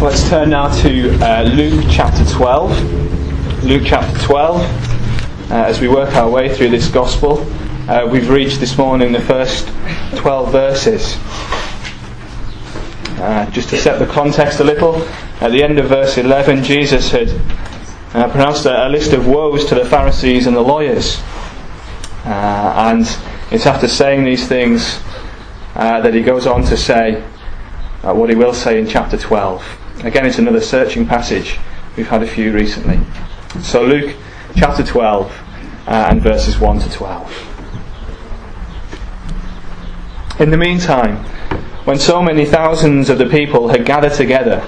Let's turn now to uh, Luke chapter 12. Luke chapter 12. Uh, as we work our way through this gospel, uh, we've reached this morning the first 12 verses. Uh, just to set the context a little, at the end of verse 11, Jesus had uh, pronounced a, a, list of woes to the Pharisees and the lawyers. Uh, and it's after saying these things that he goes on to say what he will say in chapter 12. Again, it's another searching passage. We've had a few recently. So, Luke chapter 12 uh, and verses 1 to 12. In the meantime, when so many thousands of the people had gathered together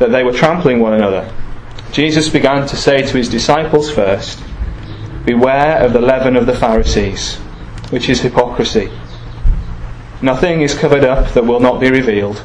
that they were trampling one another, Jesus began to say to his disciples first, Beware of the leaven of the Pharisees, which is hypocrisy. Nothing is covered up that will not be revealed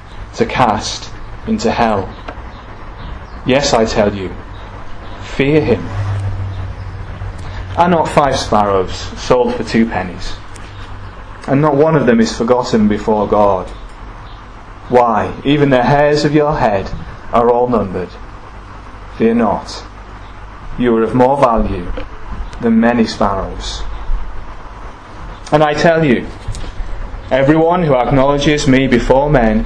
to cast into hell. Yes, I tell you, fear him. Are not five sparrows sold for two pennies? And not one of them is forgotten before God. Why, even the hairs of your head are all numbered. Fear not. You are of more value than many sparrows. And I tell you, everyone who acknowledges me before men,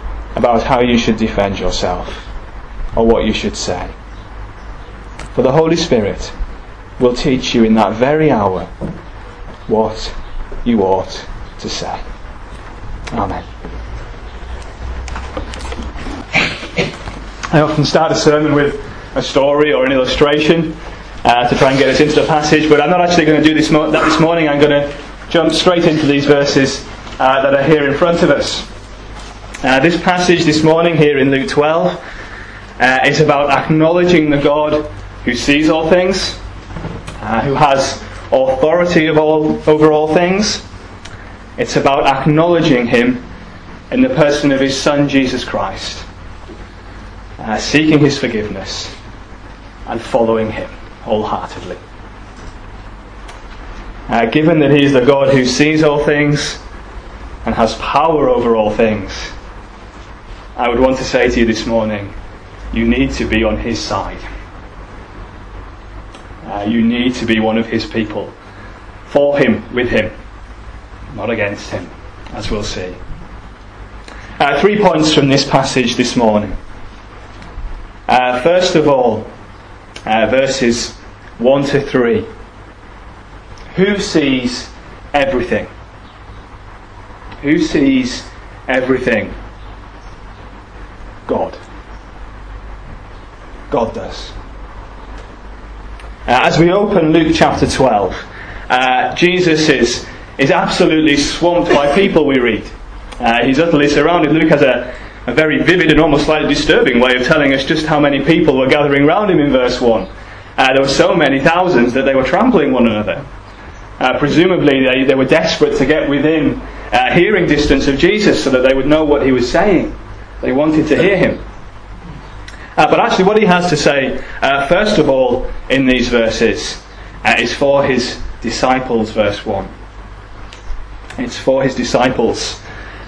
about how you should defend yourself or what you should say. For the Holy Spirit will teach you in that very hour what you ought to say. Amen. I often start a sermon with a story or an illustration uh, to try and get us into the passage, but I'm not actually going to do this mo- that this morning. I'm going to jump straight into these verses uh, that are here in front of us. Uh, this passage this morning here in Luke 12 uh, is about acknowledging the God who sees all things, uh, who has authority all, over all things. It's about acknowledging Him in the person of His Son Jesus Christ, uh, seeking His forgiveness, and following Him wholeheartedly. Uh, given that He is the God who sees all things and has power over all things, I would want to say to you this morning you need to be on His side. Uh, you need to be one of His people. For Him, with Him, not against Him, as we'll see. Uh, three points from this passage this morning. Uh, first of all, uh, verses 1 to 3. Who sees everything? Who sees everything? God. God does. Uh, as we open Luke chapter 12, uh, Jesus is, is absolutely swamped by people, we read. Uh, he's utterly surrounded. Luke has a, a very vivid and almost slightly disturbing way of telling us just how many people were gathering around him in verse 1. Uh, there were so many thousands that they were trampling one another. Uh, presumably, they, they were desperate to get within uh, hearing distance of Jesus so that they would know what he was saying. They wanted to hear him. Uh, but actually, what he has to say, uh, first of all, in these verses, uh, is for his disciples, verse 1. It's for his disciples.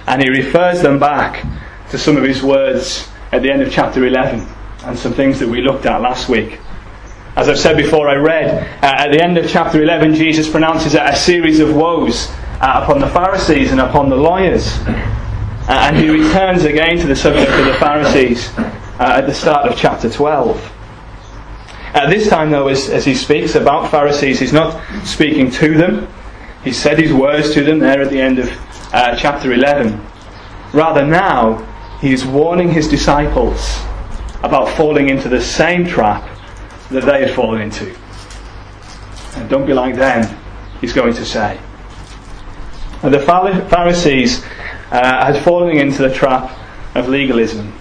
And he refers them back to some of his words at the end of chapter 11 and some things that we looked at last week. As I've said before, I read uh, at the end of chapter 11, Jesus pronounces a series of woes uh, upon the Pharisees and upon the lawyers. Uh, and he returns again to the subject of the Pharisees uh, at the start of chapter 12. At this time, though, as, as he speaks about Pharisees, he's not speaking to them. He said his words to them there at the end of uh, chapter 11. Rather, now, he is warning his disciples about falling into the same trap that they had fallen into. And don't be like them, he's going to say. And the Pharisees uh, had fallen into the trap of legalism.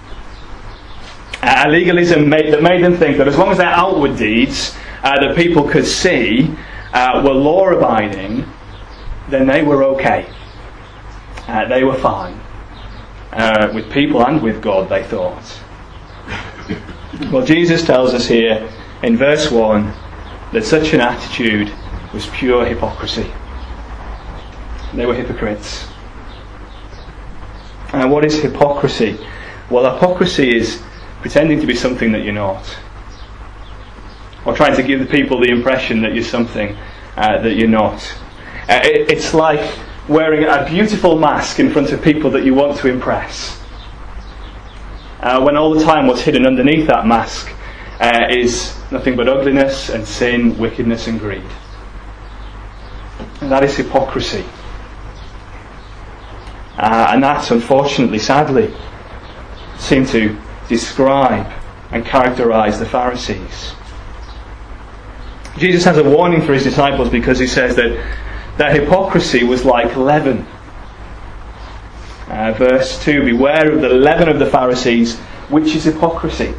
Uh, legalism made, that made them think that as long as their outward deeds uh, that people could see uh, were law abiding, then they were okay. Uh, they were fine. Uh, with people and with God, they thought. Well, Jesus tells us here in verse 1 that such an attitude was pure hypocrisy. They were hypocrites. And what is hypocrisy? Well, hypocrisy is pretending to be something that you're not. Or trying to give the people the impression that you're something uh, that you're not. Uh, it, it's like wearing a beautiful mask in front of people that you want to impress. Uh, when all the time what's hidden underneath that mask uh, is nothing but ugliness and sin, wickedness and greed. And that is hypocrisy. Uh, and that, unfortunately, sadly, seemed to describe and characterize the Pharisees. Jesus has a warning for his disciples because he says that their hypocrisy was like leaven. Uh, verse 2 Beware of the leaven of the Pharisees, which is hypocrisy.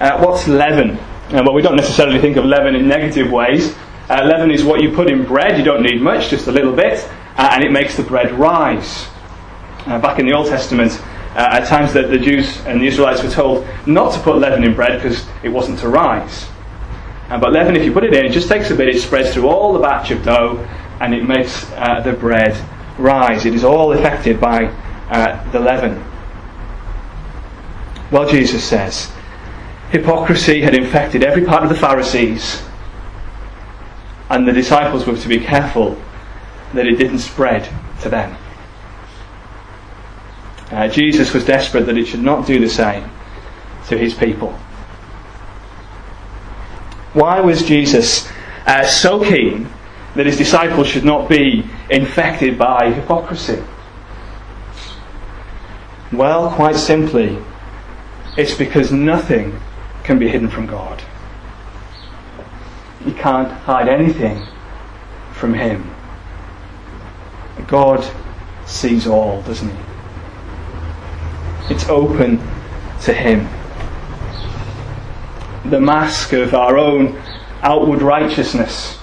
Uh, what's leaven? Uh, well, we don't necessarily think of leaven in negative ways. Uh, leaven is what you put in bread, you don't need much, just a little bit, uh, and it makes the bread rise. Uh, back in the Old Testament, at times that the Jews and the Israelites were told not to put leaven in bread because it wasn't to rise. Uh, but leaven, if you put it in, it just takes a bit, it spreads through all the batch of dough, and it makes uh, the bread rise. It is all affected by uh, the leaven. Well, Jesus says, hypocrisy had infected every part of the Pharisees, and the disciples were to be careful that it didn't spread to them. Uh, Jesus was desperate that it should not do the same to his people. Why was Jesus uh, so keen that his disciples should not be infected by hypocrisy? Well, quite simply, it's because nothing can be hidden from God. You can't hide anything from Him. God sees all, doesn't He? It's open to Him the mask of our own outward righteousness,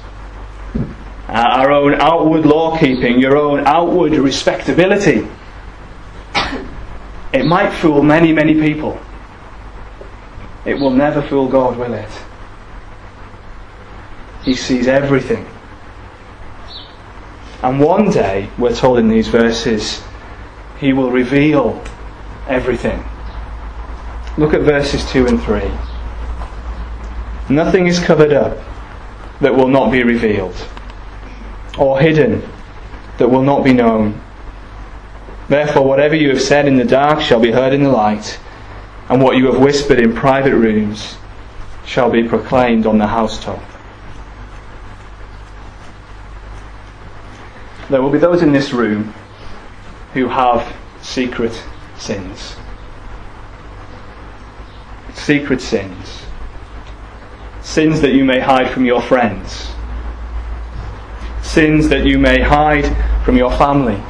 uh, our own outward law keeping, your own outward respectability. It might fool many, many people. It will never fool God, will it? He sees everything. And one day, we're told in these verses, He will reveal everything. Look at verses 2 and 3. Nothing is covered up that will not be revealed, or hidden that will not be known. Therefore, whatever you have said in the dark shall be heard in the light, and what you have whispered in private rooms shall be proclaimed on the housetop. There will be those in this room who have secret sins. Secret sins Sins that you may hide from your friends. Sins that you may hide from your family.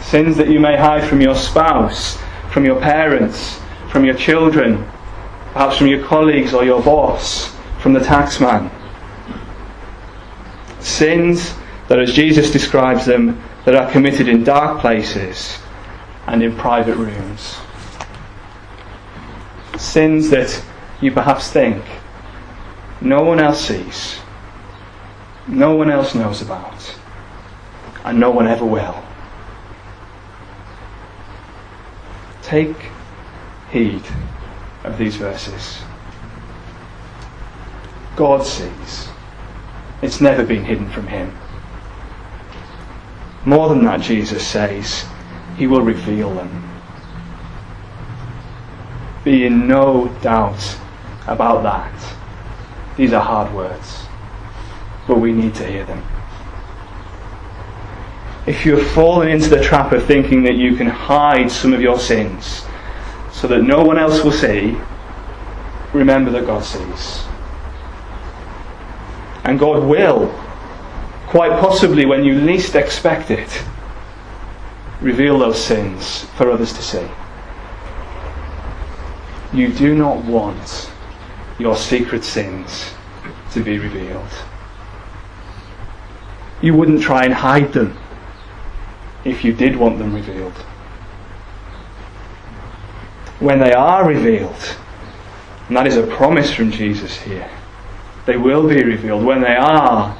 Sins that you may hide from your spouse, from your parents, from your children, perhaps from your colleagues or your boss, from the taxman. Sins that, as Jesus describes them, that are committed in dark places and in private rooms. Sins that you perhaps think no one else sees, no one else knows about, and no one ever will. Take heed of these verses. God sees. It's never been hidden from Him. More than that, Jesus says, He will reveal them. Be in no doubt about that. These are hard words, but we need to hear them. If you have fallen into the trap of thinking that you can hide some of your sins so that no one else will see, remember that God sees. And God will, quite possibly when you least expect it, reveal those sins for others to see. You do not want your secret sins to be revealed. You wouldn't try and hide them if you did want them revealed. When they are revealed, and that is a promise from Jesus here, they will be revealed. When they are,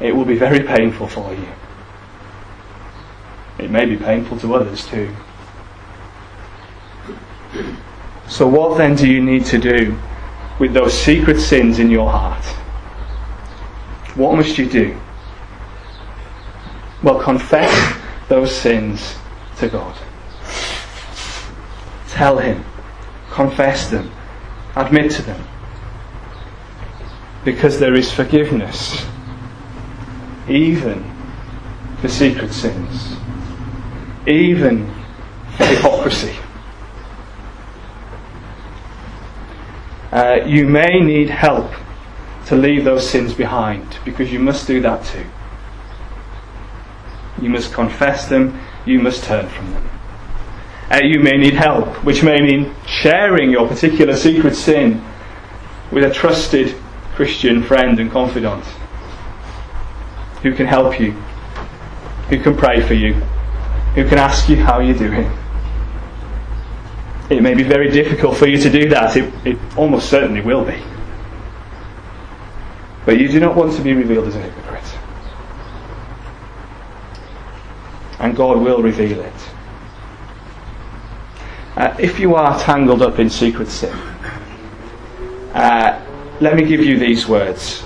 it will be very painful for you. It may be painful to others too. So, what then do you need to do with those secret sins in your heart? What must you do? Well, confess those sins to God. Tell Him. Confess them. Admit to them. Because there is forgiveness, even for secret sins, even hypocrisy. Uh, you may need help to leave those sins behind because you must do that too. You must confess them. You must turn from them. Uh, you may need help, which may mean sharing your particular secret sin with a trusted Christian friend and confidant who can help you, who can pray for you, who can ask you how you're doing. It may be very difficult for you to do that. It, it almost certainly will be. But you do not want to be revealed as a hypocrite. and God will reveal it. Uh, if you are tangled up in secret sin, uh, let me give you these words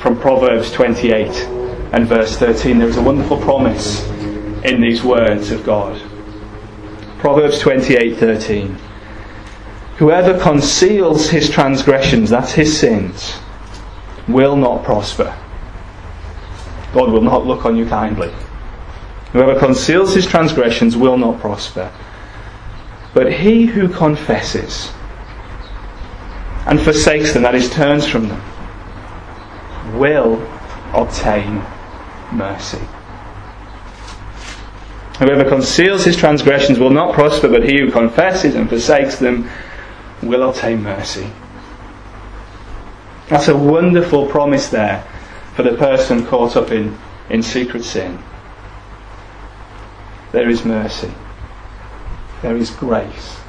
from Proverbs 28 and verse 13. There is a wonderful promise in these words of God. Proverbs 28:13. Whoever conceals his transgressions, that's his sins, will not prosper. God will not look on you kindly. Whoever conceals his transgressions will not prosper. But he who confesses and forsakes them, that is, turns from them, will obtain mercy. Whoever conceals his transgressions will not prosper, but he who confesses and forsakes them will obtain mercy. That's a wonderful promise there for the person caught up in, in secret sin there is mercy, there is grace,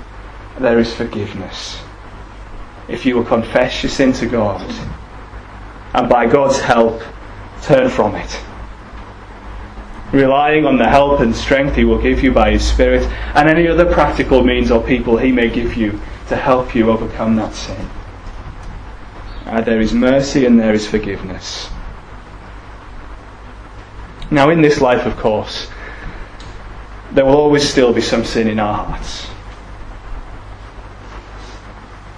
there is forgiveness. If you will confess your sin to God and by God's help turn from it, relying on the help and strength He will give you by His Spirit and any other practical means or people He may give you to help you overcome that sin. Uh, there is mercy and there is forgiveness. Now, in this life, of course, there will always still be some sin in our hearts.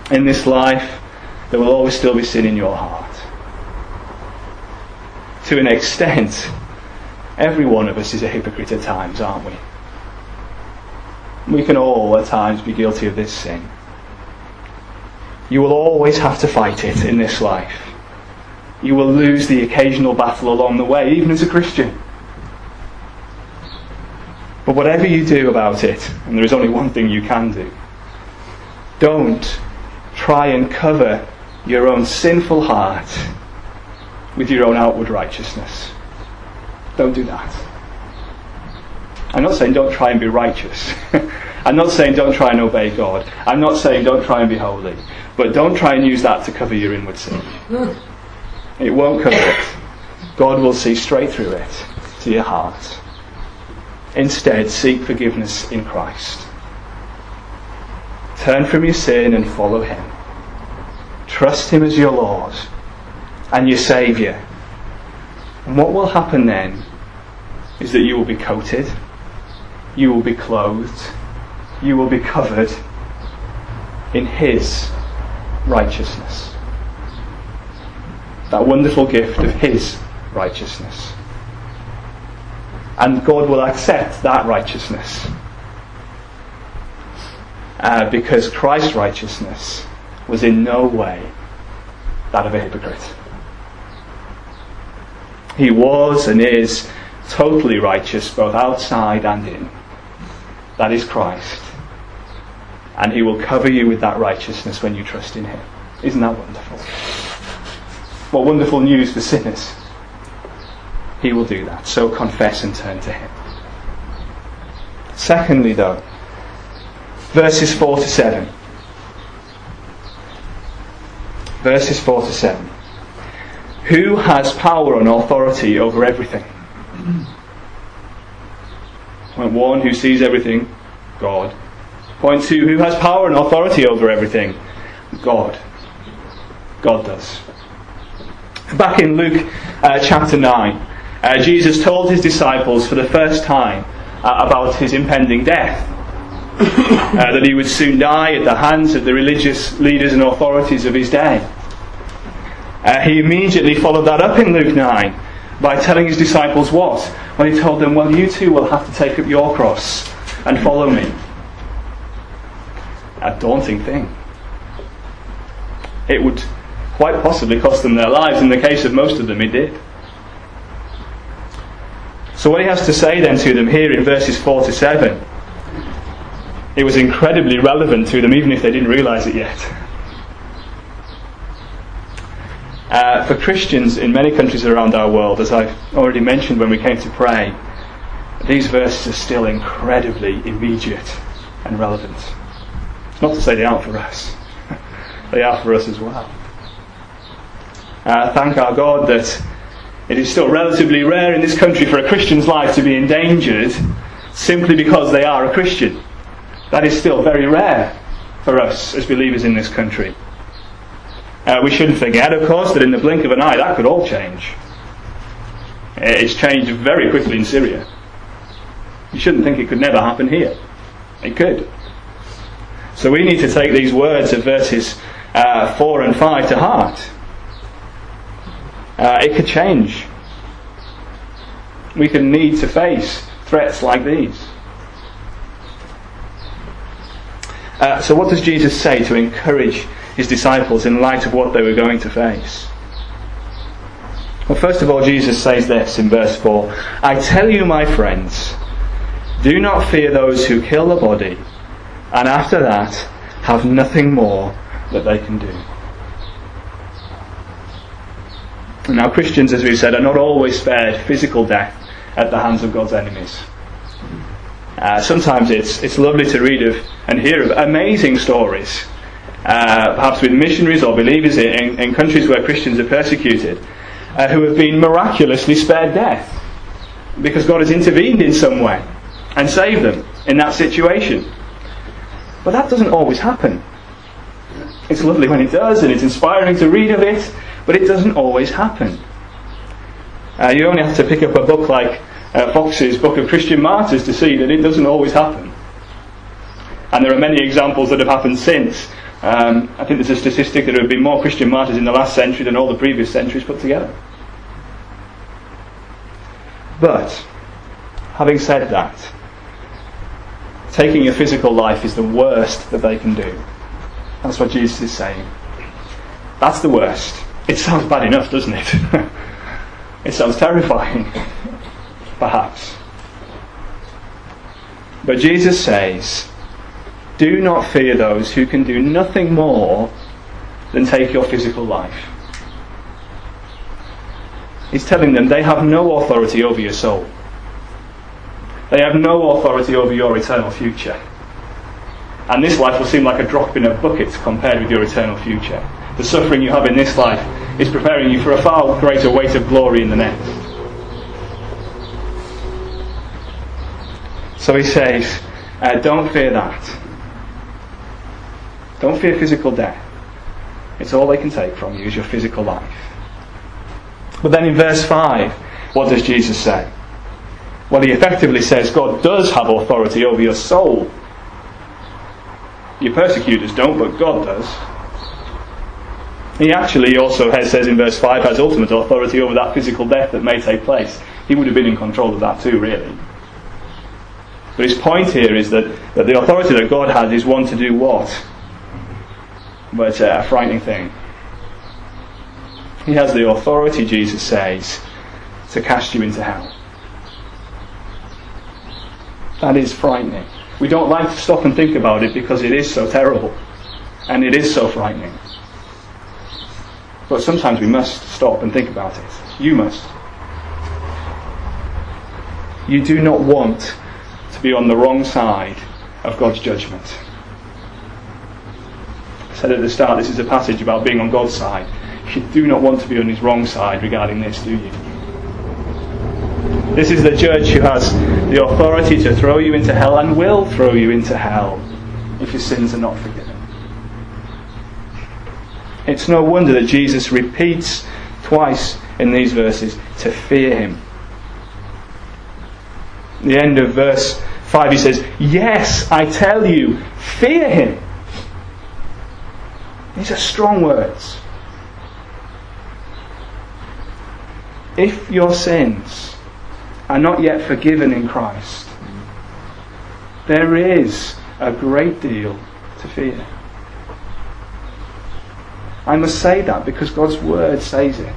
In this life, there will always still be sin in your heart. To an extent, every one of us is a hypocrite at times, aren't we? We can all at times be guilty of this sin. You will always have to fight it in this life. You will lose the occasional battle along the way, even as a Christian. But whatever you do about it, and there is only one thing you can do, don't try and cover your own sinful heart with your own outward righteousness. Don't do that. I'm not saying don't try and be righteous. I'm not saying don't try and obey God. I'm not saying don't try and be holy. But don't try and use that to cover your inward sin. It won't cover it. God will see straight through it to your heart. Instead, seek forgiveness in Christ. Turn from your sin and follow Him. Trust Him as your Lord and your Saviour. And what will happen then is that you will be coated, you will be clothed, you will be covered in His righteousness. That wonderful gift of His righteousness. And God will accept that righteousness. Uh, because Christ's righteousness was in no way that of a hypocrite. He was and is totally righteous both outside and in. That is Christ. And He will cover you with that righteousness when you trust in Him. Isn't that wonderful? What wonderful news for sinners. He will do that. So confess and turn to Him. Secondly, though, verses 4 to 7. Verses 4 to 7. Who has power and authority over everything? Point 1. Who sees everything? God. Point 2. Who has power and authority over everything? God. God does. Back in Luke uh, chapter 9, uh, Jesus told his disciples for the first time uh, about his impending death. Uh, that he would soon die at the hands of the religious leaders and authorities of his day. Uh, he immediately followed that up in Luke 9 by telling his disciples what? When he told them, Well, you too will have to take up your cross and follow me. A daunting thing. It would quite possibly cost them their lives. In the case of most of them, it did. So, what he has to say then to them here in verses 4 to 7, it was incredibly relevant to them, even if they didn't realize it yet. Uh, for Christians in many countries around our world, as I've already mentioned when we came to pray, these verses are still incredibly immediate and relevant. Not to say they aren't for us, they are for us as well. Uh, thank our God that it is still relatively rare in this country for a Christian's life to be endangered simply because they are a Christian. That is still very rare for us as believers in this country. Uh, we shouldn't forget, of course, that in the blink of an eye that could all change. It's changed very quickly in Syria. You shouldn't think it could never happen here. It could. So we need to take these words of verses uh, 4 and 5 to heart. Uh, it could change. We could need to face threats like these. Uh, so, what does Jesus say to encourage his disciples in light of what they were going to face? Well, first of all, Jesus says this in verse 4 I tell you, my friends, do not fear those who kill the body, and after that have nothing more that they can do. Now, Christians, as we've said, are not always spared physical death at the hands of God's enemies. Uh, sometimes it's, it's lovely to read of and hear of amazing stories, uh, perhaps with missionaries or believers in, in, countries where Christians are persecuted, uh, who have been miraculously spared death because God has intervened in some way and saved them in that situation. But that doesn't always happen. It's lovely when it does, and it's inspiring to read of it, but it doesn't always happen. Uh, you only have to pick up a book like uh, Foxe's Book of Christian Martyrs to see that it doesn't always happen. And there are many examples that have happened since. Um, I think there's a statistic that there have been more Christian martyrs in the last century than all the previous centuries put together. But, having said that, taking a physical life is the worst that they can do. That's what Jesus is saying. That's the worst. It sounds bad enough, doesn't it? it sounds terrifying, perhaps. But Jesus says, Do not fear those who can do nothing more than take your physical life. He's telling them they have no authority over your soul. They have no authority over your eternal future. And this life will seem like a drop in a bucket compared with your eternal future the suffering you have in this life is preparing you for a far greater weight of glory in the next. So he says, uh, don't fear that. Don't fear physical death. It's all they can take from you is your physical life. But then in verse 5, what does Jesus say? Well, he effectively says God does have authority over your soul. Your persecutors don't, but God does. He actually also has, says in verse 5 has ultimate authority over that physical death that may take place. He would have been in control of that too, really. But his point here is that, that the authority that God has is one to do what? But a frightening thing. He has the authority, Jesus says, to cast you into hell. That is frightening. We don't like to stop and think about it because it is so terrible and it is so frightening. But sometimes we must stop and think about it. You must. You do not want to be on the wrong side of God's judgment. Said at the start, this is a passage about being on God's side. You do not want to be on his wrong side regarding this, do you? This is the judge who has the authority to throw you into hell and will throw you into hell if your sins are not forgiven. It's no wonder that Jesus repeats twice in these verses to fear him. the end of verse 5, he says, Yes, I tell you, fear him. These are strong words. If your sins are not yet forgiven in Christ, there is a great deal to fear. I must say that because God's Word says it.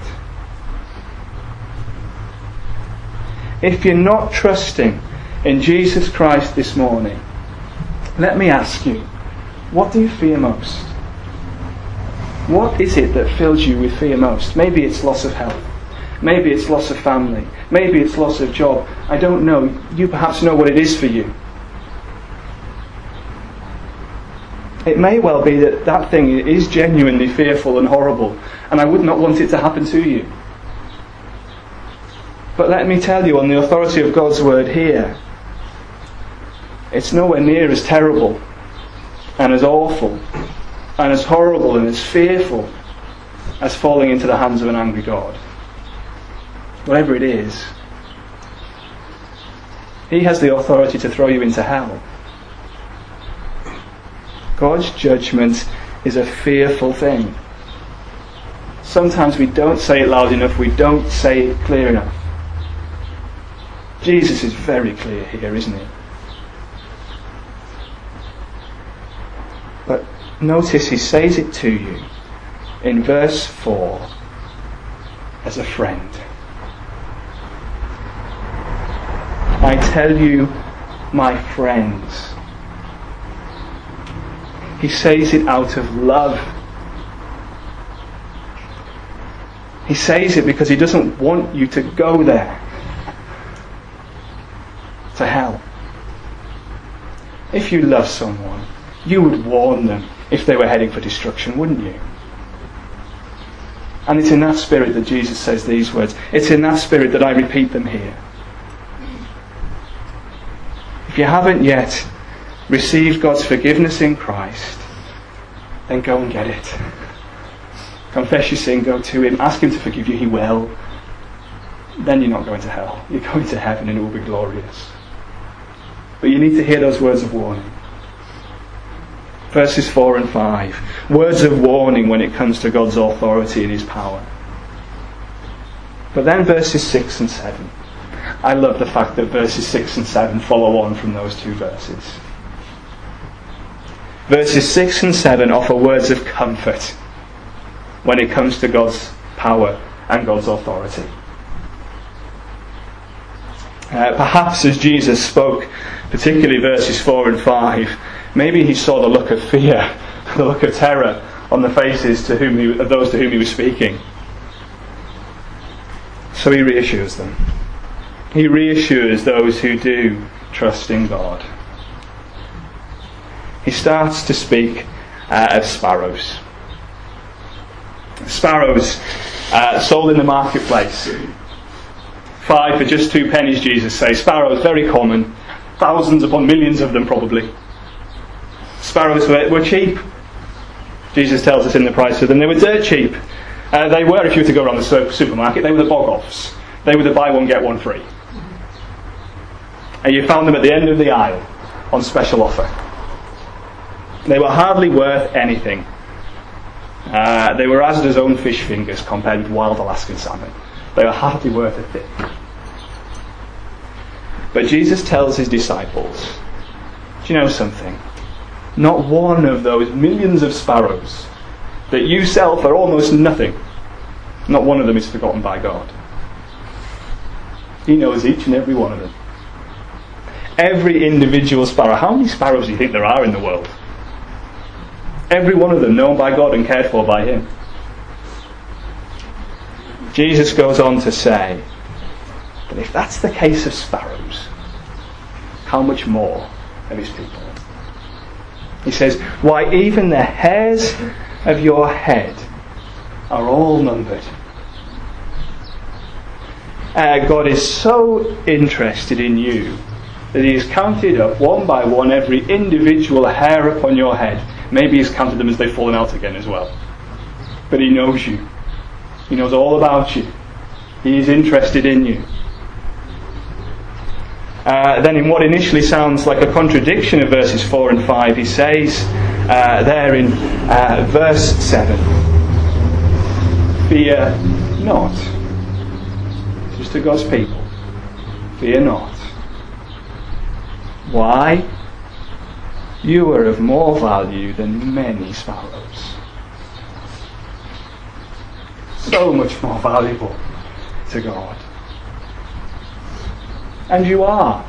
If you're not trusting in Jesus Christ this morning, let me ask you, what do you fear most? What is it that fills you with fear most? Maybe it's loss of health. Maybe it's loss of family. Maybe it's loss of job. I don't know. You perhaps know what it is for you. It may well be that that thing is genuinely fearful and horrible, and I would not want it to happen to you. But let me tell you, on the authority of God's word here, it's nowhere near as terrible and as awful and as horrible and as fearful as falling into the hands of an angry God whatever it is, He has the authority to throw you into hell. God's judgment is a fearful thing. Sometimes we don't say it loud enough, we don't say it clear enough. Jesus is very clear here, isn't he? Notice he says it to you in verse 4 as a friend. I tell you, my friends. He says it out of love. He says it because he doesn't want you to go there. To hell. If you love someone, you would warn them if they were heading for destruction, wouldn't you? And it's in that spirit that Jesus says these words. It's in that spirit that I repeat them here. If you haven't yet received God's forgiveness in Christ, then go and get it. Confess your sin, go to Him, ask Him to forgive you, He will. Then you're not going to hell. You're going to heaven and it will be glorious. But you need to hear those words of warning. Verses 4 and 5. Words of warning when it comes to God's authority and His power. But then verses 6 and 7. I love the fact that verses 6 and 7 follow on from those two verses. Verses 6 and 7 offer words of comfort when it comes to God's power and God's authority. Uh, perhaps as Jesus spoke, particularly verses 4 and 5, maybe he saw the look of fear, the look of terror on the faces to whom he, of those to whom he was speaking. So he reassures them. He reassures those who do trust in God. He starts to speak uh, of sparrows. Sparrows uh, sold in the marketplace. Five for just two pennies, Jesus says. Sparrows, very common. Thousands upon millions of them, probably. Sparrows were, were cheap. Jesus tells us in the price of them. They were dirt cheap. Uh, they were, if you were to go around the supermarket, they were the BOGOFs. They were the buy one, get one free and you found them at the end of the aisle on special offer. They were hardly worth anything. Uh, they were Asda's own fish fingers compared with wild Alaskan salmon. They were hardly worth a thing. But Jesus tells his disciples, Do you know something? Not one of those millions of sparrows that you sell for almost nothing, not one of them is forgotten by God. He knows each and every one of them. Every individual sparrow. How many sparrows do you think there are in the world? Every one of them known by God and cared for by Him. Jesus goes on to say that if that's the case of sparrows, how much more of His people? He says, Why, even the hairs of your head are all numbered. Uh, God is so interested in you that He has counted up one by one every individual hair upon your head. Maybe He's counted them as they've fallen out again as well. But He knows you. He knows all about you. He is interested in you. Uh, then, in what initially sounds like a contradiction of verses 4 and 5, he says uh, there in uh, verse 7 Fear not. Just to God's people. Fear not. Why? You are of more value than many sparrows. So much more valuable to God. And you are.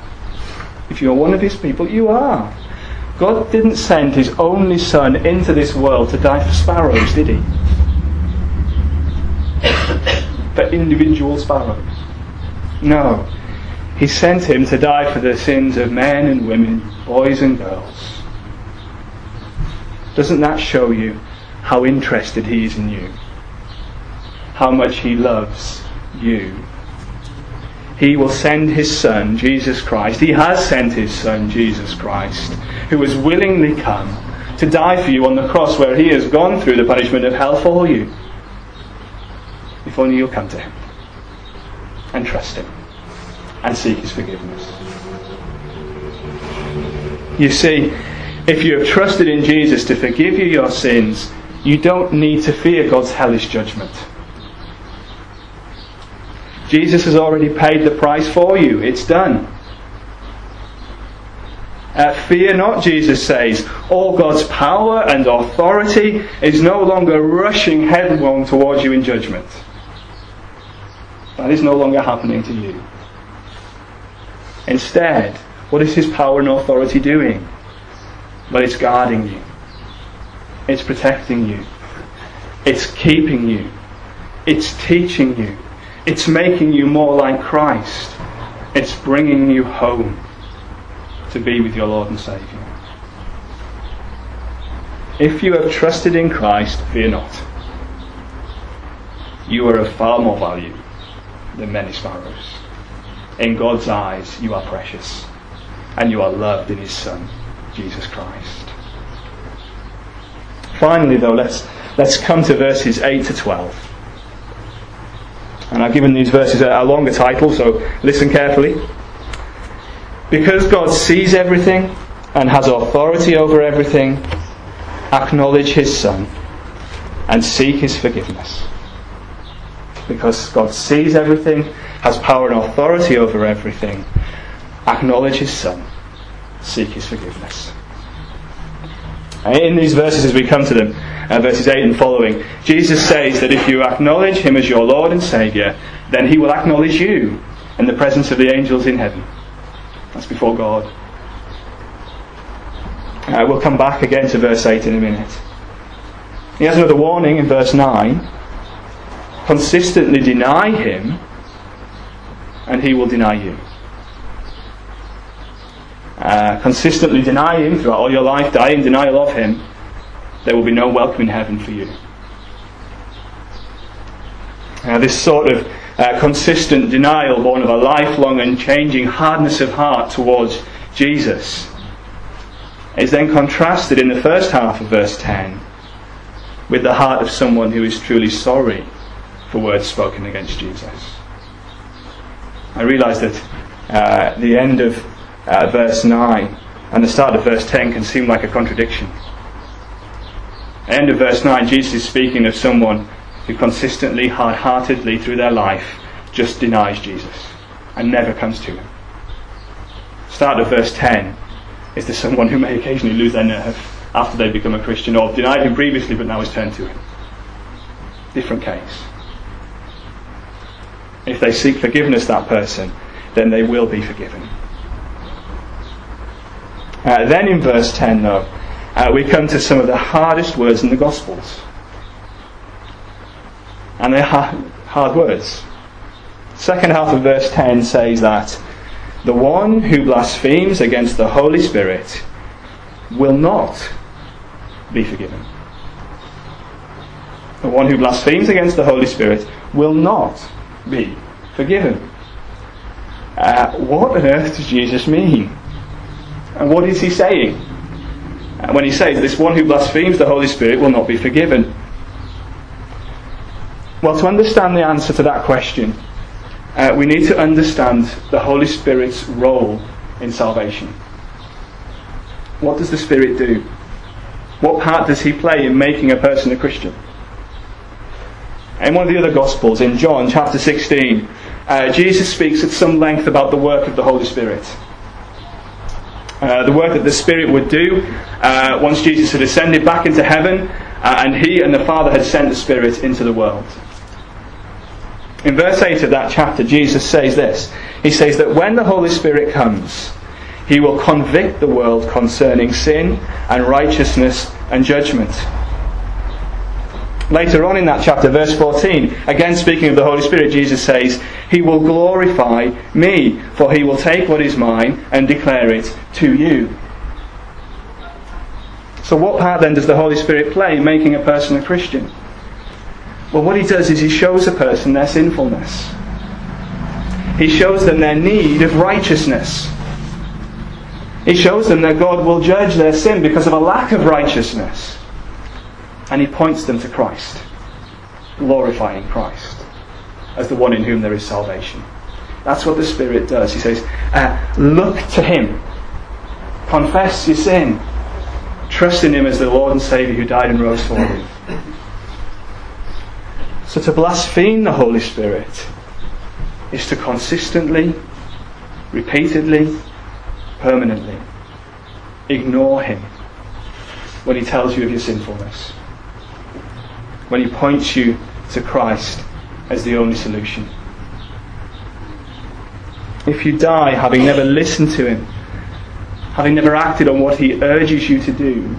If you're one of his people, you are. God didn't send his only son into this world to die for sparrows, did he? for individual sparrows. No. He sent him to die for the sins of men and women, boys and girls. Doesn't that show you how interested he is in you? How much he loves you he will send his Son, Jesus Christ. He has sent his Son, Jesus Christ, who has willingly come to die for you on the cross where he has gone through the punishment of hell for you. If only you'll come to him and trust him and seek his forgiveness. You see, if you have trusted in Jesus to forgive you your sins, you don't need to fear God's hellish judgment. Jesus has already paid the price for you. It's done. Uh, fear not, Jesus says. All God's power and authority is no longer rushing headlong towards you in judgment. That is no longer happening to you. Instead, what is His power and authority doing? Well, it's guarding you, it's protecting you, it's keeping you, it's teaching you, it's making you more like Christ. It's bringing you home to be with your Lord and Saviour. If you have trusted in Christ, fear not. You are of far more value than many sparrows. In God's eyes, you are precious, and you are loved in His Son, Jesus Christ. Finally, though, let's, let's come to verses 8 to 12. And I've given these verses a, longer title, so listen carefully. Because God sees everything and has authority over everything, acknowledge His Son and seek His forgiveness. Because God sees everything, has power and authority over everything, acknowledge His Son, seek His forgiveness. In these verses, as we come to them, uh, verses 8 and following, Jesus says that if you acknowledge Him as your Lord and Saviour, then He will acknowledge you in the presence of the angels in heaven. That's before God. Uh, we'll come back again to verse 8 in a minute. He has another warning in verse 9 consistently deny Him, and He will deny you. Uh, consistently deny Him throughout all your life, die in denial of Him, there will be no welcome in heaven for you. Now, this sort of uh, consistent denial, born of a lifelong and changing hardness of heart towards Jesus, is then contrasted in the first half of verse 10 with the heart of someone who is truly sorry for words spoken against Jesus. I realise that uh, the end of uh, verse 9 and the start of verse 10 can seem like a contradiction. End of verse 9, Jesus is speaking of someone who consistently, hard heartedly through their life just denies Jesus and never comes to him. Start of verse 10 is there someone who may occasionally lose their nerve after they become a Christian or denied him previously but now has turned to him. Different case. If they seek forgiveness, that person, then they will be forgiven. Uh, then in verse 10, though, uh, we come to some of the hardest words in the Gospels. And they're hard, hard words. Second half of verse 10 says that the one who blasphemes against the Holy Spirit will not be forgiven. The one who blasphemes against the Holy Spirit will not be forgiven. Uh, what on earth does Jesus mean? And what is he saying? When he says, This one who blasphemes the Holy Spirit will not be forgiven. Well, to understand the answer to that question, uh, we need to understand the Holy Spirit's role in salvation. What does the Spirit do? What part does he play in making a person a Christian? In one of the other Gospels, in John chapter 16, uh, Jesus speaks at some length about the work of the Holy Spirit. Uh, the work that the Spirit would do uh, once Jesus had ascended back into heaven uh, and he and the Father had sent the Spirit into the world. In verse 8 of that chapter, Jesus says this He says that when the Holy Spirit comes, he will convict the world concerning sin and righteousness and judgment. Later on in that chapter, verse 14, again speaking of the Holy Spirit, Jesus says, He will glorify me, for He will take what is mine and declare it to you. So, what part then does the Holy Spirit play in making a person a Christian? Well, what He does is He shows a person their sinfulness, He shows them their need of righteousness. He shows them that God will judge their sin because of a lack of righteousness and he points them to Christ, glorifying Christ as the one in whom there is salvation. That's what the Spirit does. He says, uh, Look to Him, confess your sin, trust in Him as the Lord and Saviour who died and rose for you. So to blaspheme the Holy Spirit is to consistently, repeatedly, permanently ignore Him when He tells you of your sinfulness when he points you to Christ as the only solution. If you die having never listened to him, having never acted on what he urges you to do,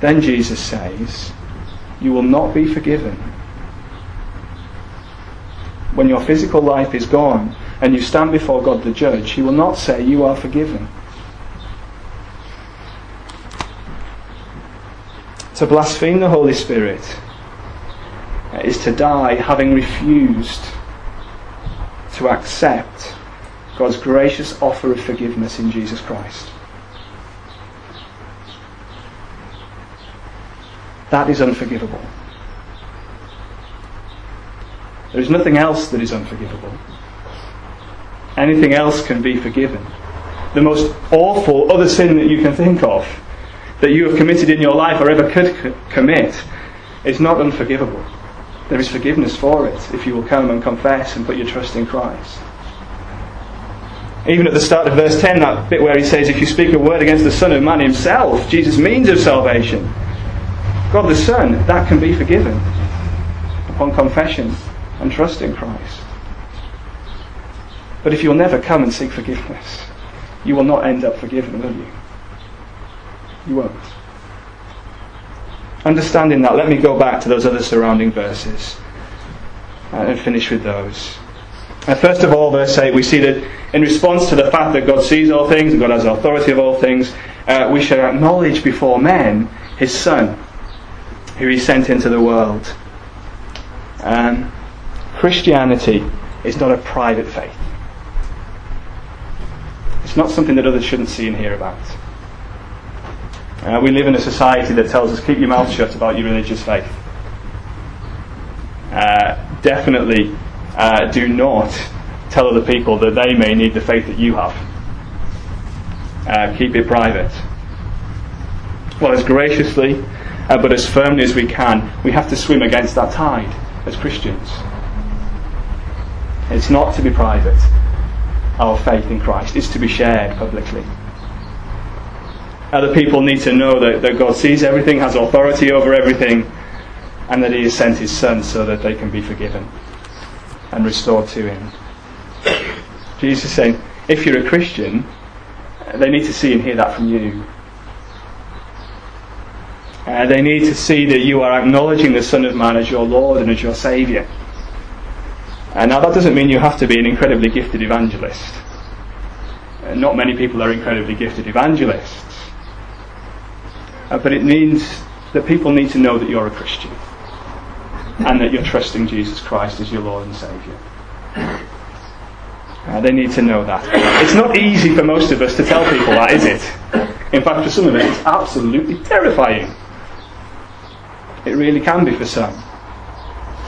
then Jesus says, you will not be forgiven. When your physical life is gone and you stand before God the judge, he will not say, You are forgiven. To blaspheme the Holy Spirit is to die having refused to accept God's gracious offer of forgiveness in Jesus Christ. That is unforgivable. There is nothing else that is unforgivable. Anything else can be forgiven. The most awful other sin that you can think of that you have committed in your life or ever could commit is not unforgivable. There is forgiveness for it if you will come and confess and put your trust in Christ. Even at the start of verse 10, that bit where he says, If you speak a word against the Son of Man himself, Jesus' means of salvation, God the Son, that can be forgiven upon confession and trust in Christ. But if you'll never come and seek forgiveness, you will not end up forgiven, will you? You won't. Understanding that, let me go back to those other surrounding verses uh, and finish with those. Uh, first of all, verse 8, we see that in response to the fact that God sees all things and God has authority of all things, uh, we should acknowledge before men His Son, who He sent into the world. Um, Christianity is not a private faith. It's not something that others shouldn't see and hear about. Uh, we live in a society that tells us keep your mouth shut about your religious faith. Uh, definitely uh, do not tell other people that they may need the faith that you have. Uh, keep it private. Well, as graciously uh, but as firmly as we can, we have to swim against that tide as Christians. It's not to be private, our faith in Christ, it's to be shared publicly. Other people need to know that, that God sees everything, has authority over everything, and that He has sent His Son so that they can be forgiven and restored to Him. Jesus is saying, if you're a Christian, they need to see and hear that from you. Uh, they need to see that you are acknowledging the Son of Man as your Lord and as your Saviour. And now that doesn't mean you have to be an incredibly gifted evangelist. Uh, not many people are incredibly gifted evangelists. Uh, but it means that people need to know that you're a Christian and that you're trusting Jesus Christ as your Lord and Saviour. Uh, they need to know that. It's not easy for most of us to tell people that, is it? In fact, for some of us, it's absolutely terrifying. It really can be for some.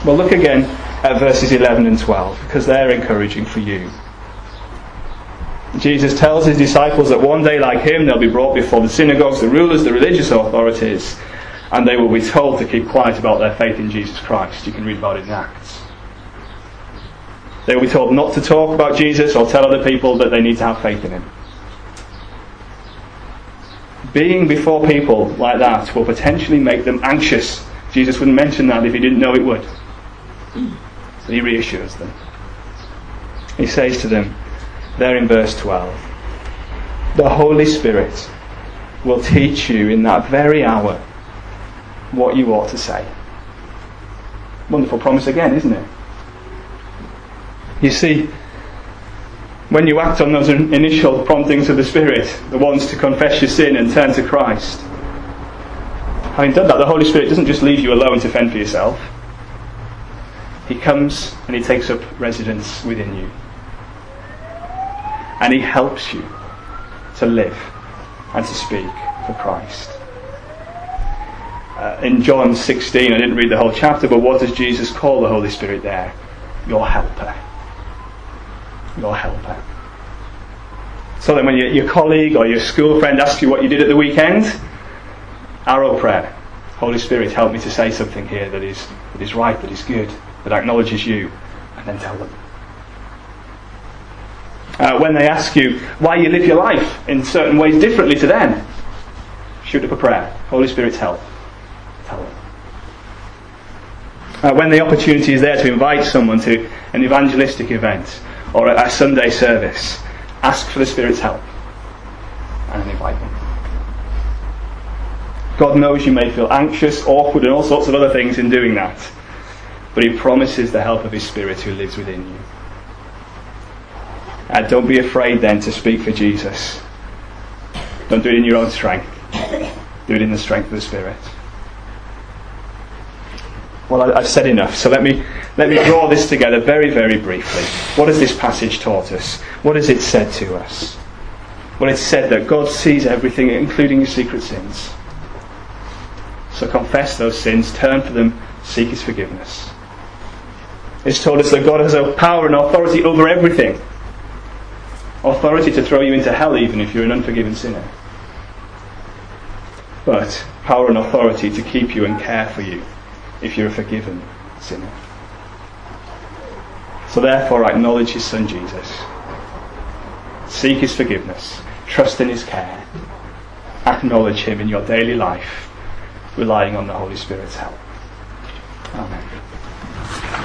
Well, look again at verses 11 and 12 because they're encouraging for you. Jesus tells his disciples that one day, like him, they'll be brought before the synagogues, the rulers, the religious authorities, and they will be told to keep quiet about their faith in Jesus Christ. You can read about it in Acts. They will be told not to talk about Jesus or tell other people that they need to have faith in him. Being before people like that will potentially make them anxious. Jesus wouldn't mention that if he didn't know it would. But he reassures them. He says to them, there in verse 12, the Holy Spirit will teach you in that very hour what you ought to say. Wonderful promise again, isn't it? You see, when you act on those initial promptings of the Spirit, the ones to confess your sin and turn to Christ, having done that, the Holy Spirit doesn't just leave you alone to fend for yourself. He comes and He takes up residence within you. And He helps you to live and to speak for Christ. Uh, in John 16, I didn't read the whole chapter, but what does Jesus call the Holy Spirit there? Your helper. Your helper. So then, when your, your colleague or your school friend asks you what you did at the weekend, arrow prayer. Holy Spirit, help me to say something here that is, that is right, that is good, that acknowledges you, and then tell them. Uh, when they ask you why you live your life in certain ways differently to them, shoot up a prayer. Holy Spirit's help. Tell them. Uh, when the opportunity is there to invite someone to an evangelistic event or a, a Sunday service, ask for the Spirit's help and invite them. God knows you may feel anxious, awkward, and all sorts of other things in doing that, but He promises the help of His Spirit who lives within you. And uh, don't be afraid then to speak for Jesus. Don't do it in your own strength. Do it in the strength of the Spirit. Well, I've said enough, so let me, let me draw this together very, very briefly. What has this passage taught us? What has it said to us? Well, it's said that God sees everything, including your secret sins. So confess those sins, turn for them, seek His forgiveness. It's told us that God has a power and authority over everything authority to throw you into hell even if you're an unforgiven sinner. But power and authority to keep you and care for you if you're a forgiven sinner. So therefore acknowledge his son Jesus. Seek his forgiveness. Trust in his care. Acknowledge him in your daily life, relying on the Holy Spirit's help. Amen.